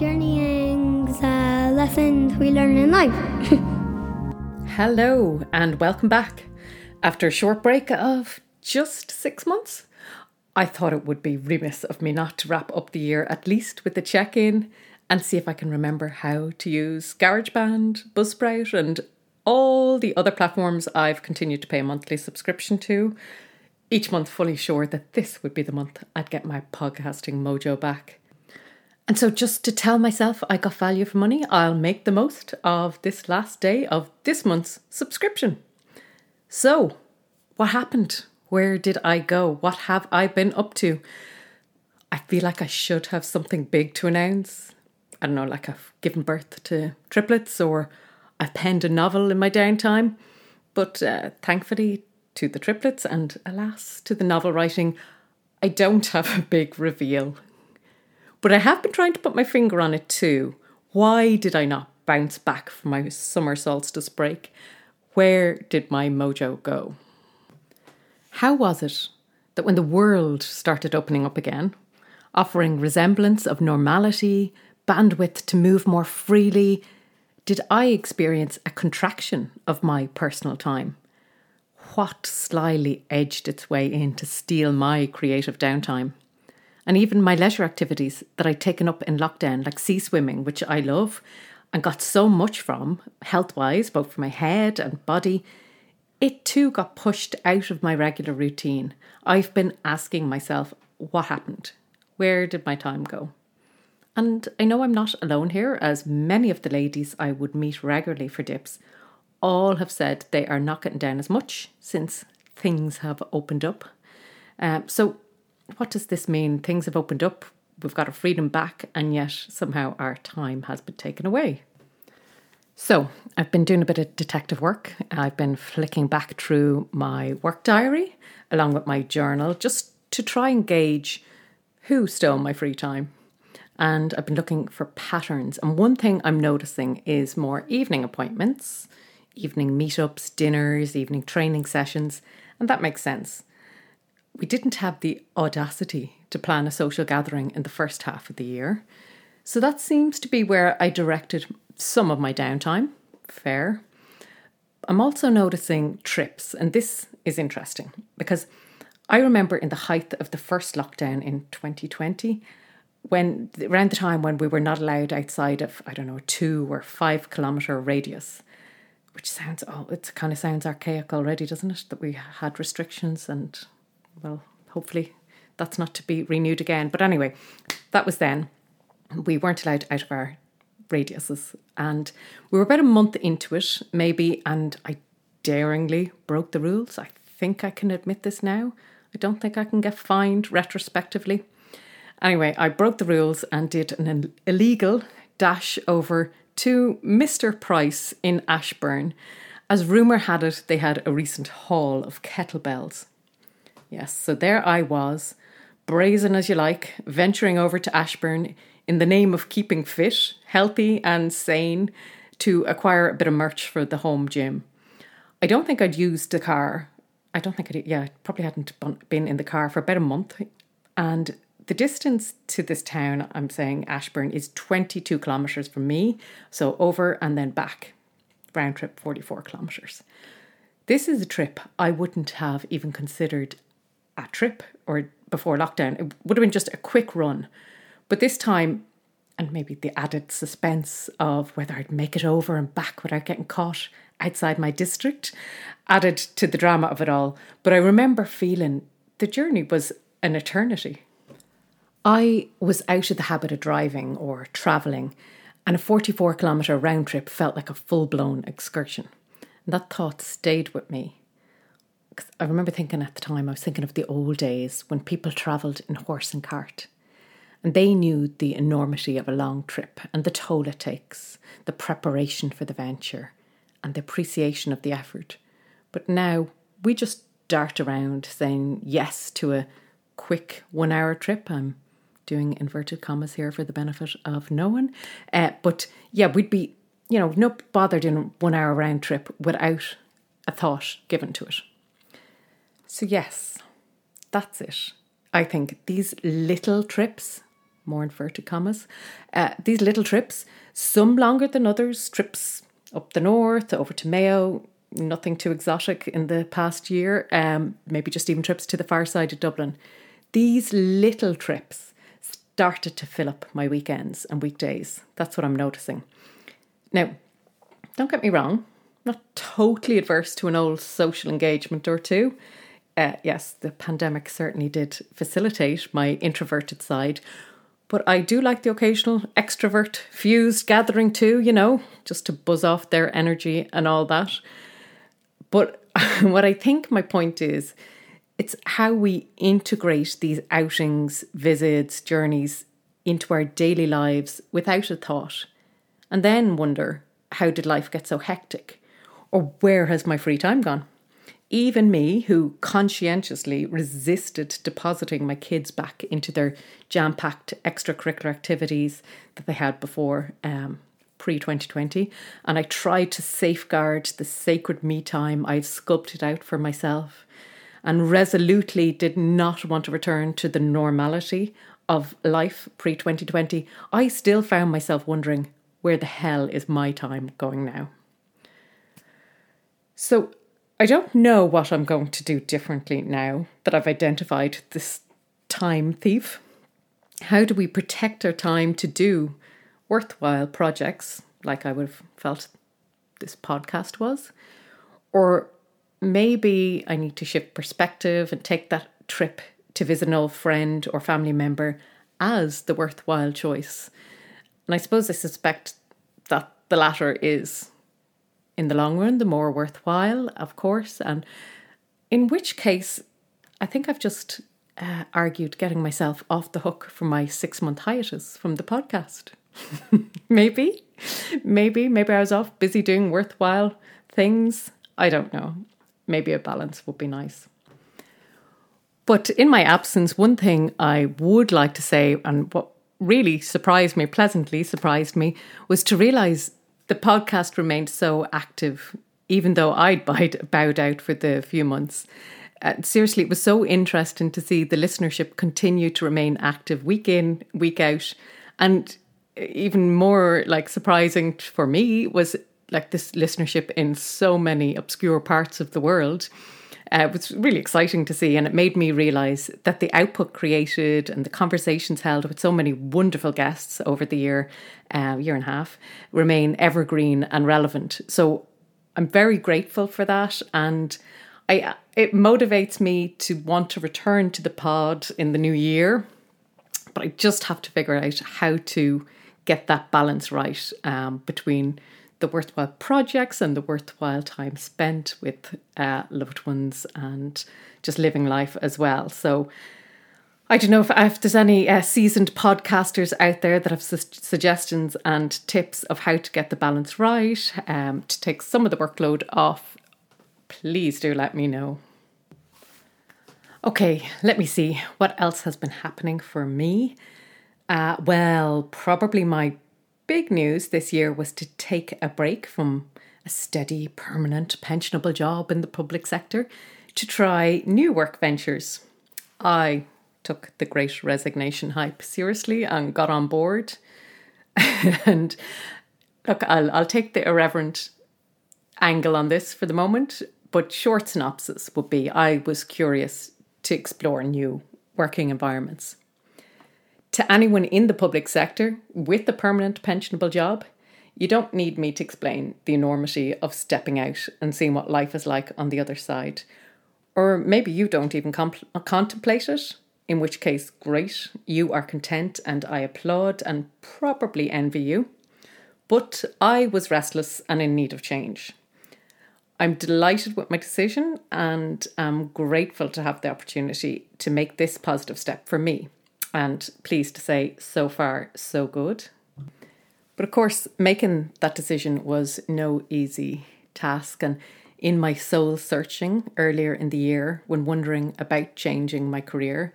journeyings, uh, lessons we learn in life. Hello, and welcome back. After a short break of just six months, I thought it would be remiss of me not to wrap up the year at least with a check in and see if I can remember how to use GarageBand, Buzzsprout, and all the other platforms I've continued to pay a monthly subscription to. Each month, fully sure that this would be the month I'd get my podcasting mojo back. And so, just to tell myself I got value for money, I'll make the most of this last day of this month's subscription. So, what happened? Where did I go? What have I been up to? I feel like I should have something big to announce. I don't know, like I've given birth to triplets or I've penned a novel in my downtime. But uh, thankfully, to the triplets and alas, to the novel writing, I don't have a big reveal. But I have been trying to put my finger on it too. Why did I not bounce back from my summer solstice break? Where did my mojo go? How was it that when the world started opening up again, offering resemblance of normality, bandwidth to move more freely, did I experience a contraction of my personal time? What slyly edged its way in to steal my creative downtime? And even my leisure activities that I'd taken up in lockdown, like sea swimming, which I love and got so much from, health wise, both for my head and body, it too got pushed out of my regular routine. I've been asking myself, what happened? Where did my time go? And I know I'm not alone here, as many of the ladies I would meet regularly for dips all have said they are not getting down as much since things have opened up. Um, so, what does this mean? Things have opened up, we've got our freedom back, and yet somehow our time has been taken away. So, I've been doing a bit of detective work. I've been flicking back through my work diary along with my journal just to try and gauge who stole my free time. And I've been looking for patterns. And one thing I'm noticing is more evening appointments, evening meetups, dinners, evening training sessions. And that makes sense. We didn't have the audacity to plan a social gathering in the first half of the year. So that seems to be where I directed some of my downtime. Fair. I'm also noticing trips, and this is interesting because I remember in the height of the first lockdown in 2020, when around the time when we were not allowed outside of, I don't know, two or five kilometre radius, which sounds, oh, it kind of sounds archaic already, doesn't it? That we had restrictions and, well, hopefully that's not to be renewed again. But anyway, that was then. We weren't allowed out of our radiuses. And we were about a month into it, maybe, and I daringly broke the rules. I think I can admit this now. I don't think I can get fined retrospectively. Anyway, I broke the rules and did an illegal dash over to Mr. Price in Ashbourne. as rumour had it they had a recent haul of kettlebells. Yes, so there I was, brazen as you like, venturing over to Ashbourne in the name of keeping fit, healthy, and sane to acquire a bit of merch for the home gym. I don't think I'd used the car. I don't think I'd, yeah, probably hadn't been in the car for about a month. And the distance to this town, I'm saying Ashbourne, is 22 kilometres from me. So over and then back, round trip 44 kilometres. This is a trip I wouldn't have even considered a trip or before lockdown. It would have been just a quick run. But this time, and maybe the added suspense of whether I'd make it over and back without getting caught outside my district added to the drama of it all. But I remember feeling the journey was an eternity. I was out of the habit of driving or travelling, and a 44 kilometre round trip felt like a full blown excursion. And that thought stayed with me. I remember thinking at the time, I was thinking of the old days when people travelled in horse and cart. And they knew the enormity of a long trip and the toll it takes, the preparation for the venture, and the appreciation of the effort. But now we just dart around saying yes to a quick one hour trip. I'm doing inverted commas here for the benefit of no one. Uh, but yeah, we'd be, you know, not bothered in a one hour round trip without a thought given to it. So, yes, that's it. I think these little trips more inverted commas. Uh, these little trips, some longer than others, trips up the north, over to Mayo, nothing too exotic in the past year, um, maybe just even trips to the far side of Dublin. These little trips started to fill up my weekends and weekdays. That's what I'm noticing. Now, don't get me wrong, I'm not totally adverse to an old social engagement or two. Uh, yes, the pandemic certainly did facilitate my introverted side, but I do like the occasional extrovert fused gathering too, you know, just to buzz off their energy and all that. But what I think my point is, it's how we integrate these outings, visits, journeys into our daily lives without a thought, and then wonder how did life get so hectic? Or where has my free time gone? Even me, who conscientiously resisted depositing my kids back into their jam packed extracurricular activities that they had before um, pre 2020, and I tried to safeguard the sacred me time I'd sculpted out for myself, and resolutely did not want to return to the normality of life pre 2020, I still found myself wondering where the hell is my time going now? So I don't know what I'm going to do differently now that I've identified this time thief. How do we protect our time to do worthwhile projects like I would have felt this podcast was? Or maybe I need to shift perspective and take that trip to visit an old friend or family member as the worthwhile choice. And I suppose I suspect that the latter is in the long run, the more worthwhile, of course. And in which case, I think I've just uh, argued getting myself off the hook from my six month hiatus from the podcast. maybe, maybe, maybe I was off busy doing worthwhile things. I don't know. Maybe a balance would be nice. But in my absence, one thing I would like to say, and what really surprised me, pleasantly surprised me, was to realize the podcast remained so active, even though I'd bowed out for the few months. Uh, seriously, it was so interesting to see the listenership continue to remain active week in, week out. And even more like surprising for me was like this listenership in so many obscure parts of the world. Uh, it was really exciting to see, and it made me realize that the output created and the conversations held with so many wonderful guests over the year, uh, year and a half, remain evergreen and relevant. So I'm very grateful for that, and I it motivates me to want to return to the pod in the new year. But I just have to figure out how to get that balance right um, between the worthwhile projects and the worthwhile time spent with uh, loved ones and just living life as well. So, I don't know if, if there's any uh, seasoned podcasters out there that have su- suggestions and tips of how to get the balance right, um, to take some of the workload off. Please do let me know. Okay, let me see what else has been happening for me. Uh, well, probably my big news this year was to take a break from a steady, permanent, pensionable job in the public sector to try new work ventures. I took the great resignation hype seriously and got on board. and look, I'll, I'll take the irreverent angle on this for the moment, but short synopsis would be I was curious to explore new working environments to anyone in the public sector with a permanent pensionable job, you don't need me to explain the enormity of stepping out and seeing what life is like on the other side. Or maybe you don't even contemplate it, in which case, great, you are content and I applaud and probably envy you. But I was restless and in need of change. I'm delighted with my decision and am grateful to have the opportunity to make this positive step for me and pleased to say, so far, so good. But of course, making that decision was no easy task. And in my soul searching earlier in the year, when wondering about changing my career,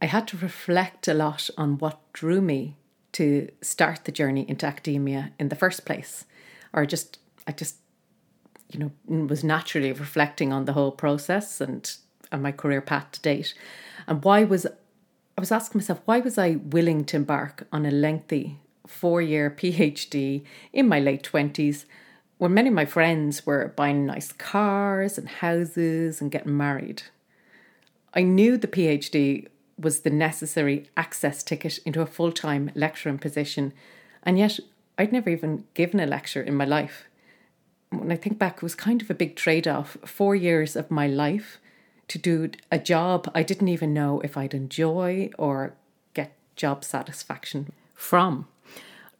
I had to reflect a lot on what drew me to start the journey into academia in the first place. Or just, I just, you know, was naturally reflecting on the whole process and, and my career path to date. And why was I was asking myself, why was I willing to embark on a lengthy four year PhD in my late 20s when many of my friends were buying nice cars and houses and getting married? I knew the PhD was the necessary access ticket into a full time lecturing position, and yet I'd never even given a lecture in my life. When I think back, it was kind of a big trade off four years of my life to do a job I didn't even know if I'd enjoy or get job satisfaction from.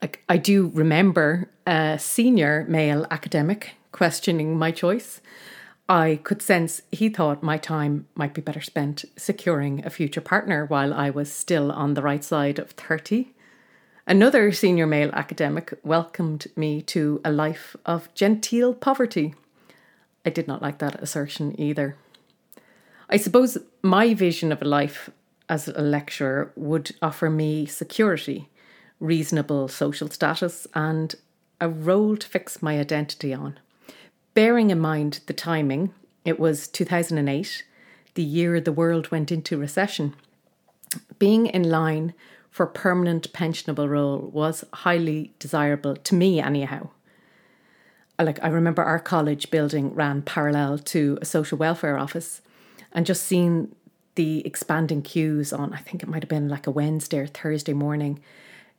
Like, I do remember a senior male academic questioning my choice. I could sense he thought my time might be better spent securing a future partner while I was still on the right side of 30. Another senior male academic welcomed me to a life of genteel poverty. I did not like that assertion either. I suppose my vision of a life as a lecturer would offer me security, reasonable social status, and a role to fix my identity on. Bearing in mind the timing, it was 2008, the year the world went into recession. Being in line for permanent pensionable role was highly desirable to me anyhow like I remember our college building ran parallel to a social welfare office and just seeing the expanding queues on, I think it might have been like a Wednesday or Thursday morning,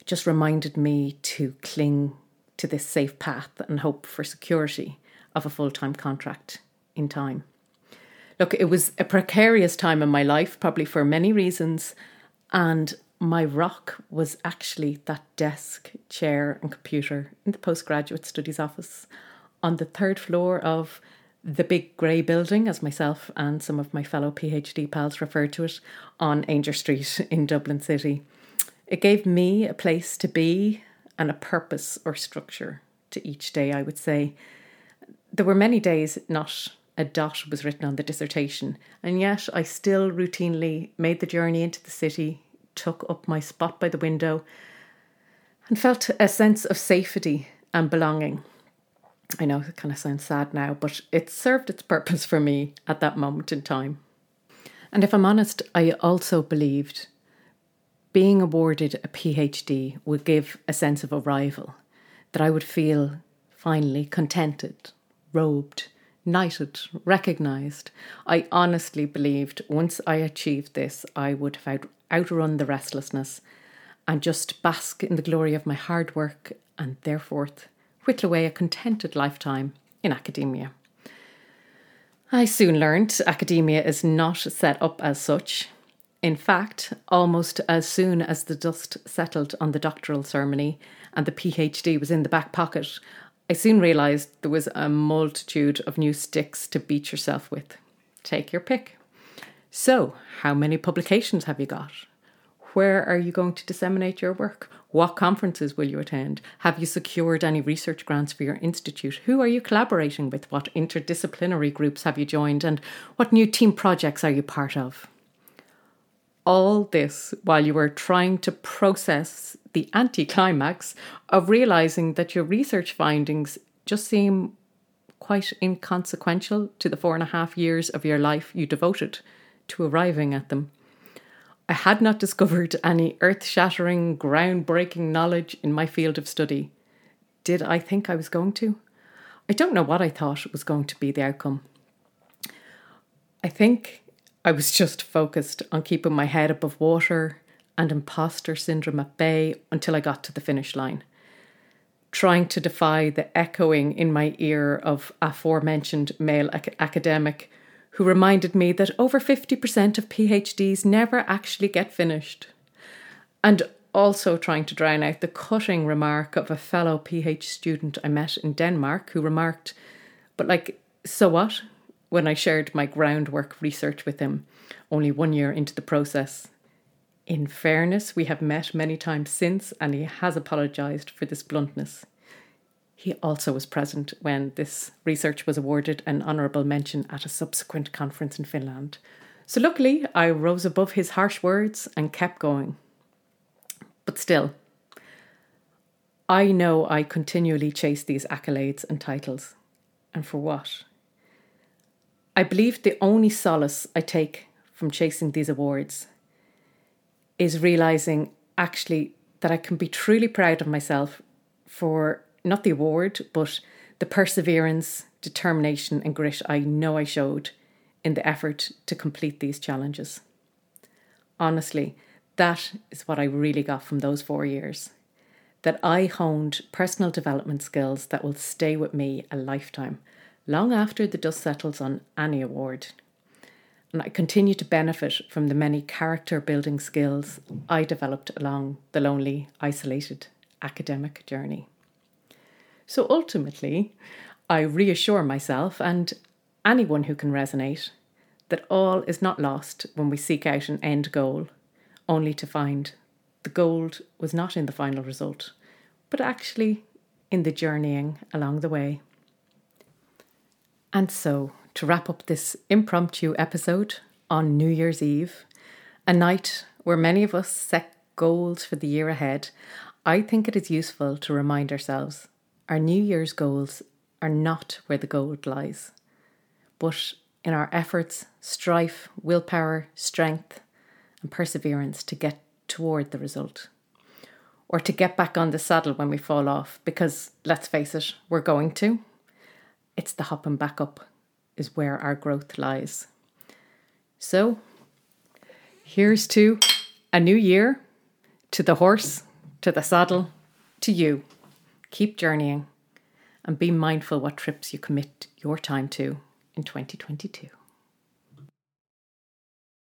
just reminded me to cling to this safe path and hope for security of a full time contract in time. Look, it was a precarious time in my life, probably for many reasons, and my rock was actually that desk, chair, and computer in the postgraduate studies office on the third floor of the big grey building, as myself and some of my fellow PhD pals referred to it, on Aungier Street in Dublin City. It gave me a place to be and a purpose or structure to each day, I would say. There were many days not a dot was written on the dissertation, and yet I still routinely made the journey into the city, took up my spot by the window, and felt a sense of safety and belonging. I know it kind of sounds sad now, but it served its purpose for me at that moment in time. And if I'm honest, I also believed being awarded a PhD would give a sense of arrival, that I would feel finally contented, robed, knighted, recognised. I honestly believed once I achieved this, I would have out- outrun the restlessness and just bask in the glory of my hard work and therefore whittle away a contented lifetime in academia. I soon learned academia is not set up as such. In fact, almost as soon as the dust settled on the doctoral ceremony and the PhD was in the back pocket, I soon realised there was a multitude of new sticks to beat yourself with. Take your pick. So, how many publications have you got? Where are you going to disseminate your work? What conferences will you attend? Have you secured any research grants for your institute? Who are you collaborating with? What interdisciplinary groups have you joined? And what new team projects are you part of? All this while you are trying to process the anticlimax of realizing that your research findings just seem quite inconsequential to the four and a half years of your life you devoted to arriving at them. I had not discovered any earth shattering, groundbreaking knowledge in my field of study. Did I think I was going to? I don't know what I thought was going to be the outcome. I think I was just focused on keeping my head above water and imposter syndrome at bay until I got to the finish line. Trying to defy the echoing in my ear of aforementioned male ac- academic who reminded me that over 50% of PhDs never actually get finished. And also trying to drown out the cutting remark of a fellow PhD student I met in Denmark who remarked, But, like, so what? when I shared my groundwork research with him, only one year into the process. In fairness, we have met many times since, and he has apologised for this bluntness. He also was present when this research was awarded an honourable mention at a subsequent conference in Finland. So, luckily, I rose above his harsh words and kept going. But still, I know I continually chase these accolades and titles. And for what? I believe the only solace I take from chasing these awards is realizing actually that I can be truly proud of myself for not the award, but the perseverance, determination, and grit I know I showed in the effort to complete these challenges. Honestly, that is what I really got from those four years. That I honed personal development skills that will stay with me a lifetime, long after the dust settles on any award. And I continue to benefit from the many character building skills I developed along the lonely, isolated academic journey. So ultimately, I reassure myself and anyone who can resonate that all is not lost when we seek out an end goal, only to find the gold was not in the final result, but actually in the journeying along the way. And so, to wrap up this impromptu episode on New Year's Eve, a night where many of us set goals for the year ahead, I think it is useful to remind ourselves our New Year's goals are not where the gold lies, but in our efforts, strife, willpower, strength, and perseverance to get toward the result. Or to get back on the saddle when we fall off, because let's face it, we're going to. It's the hopping back up is where our growth lies. So, here's to a new year, to the horse, to the saddle, to you. Keep journeying and be mindful what trips you commit your time to in 2022.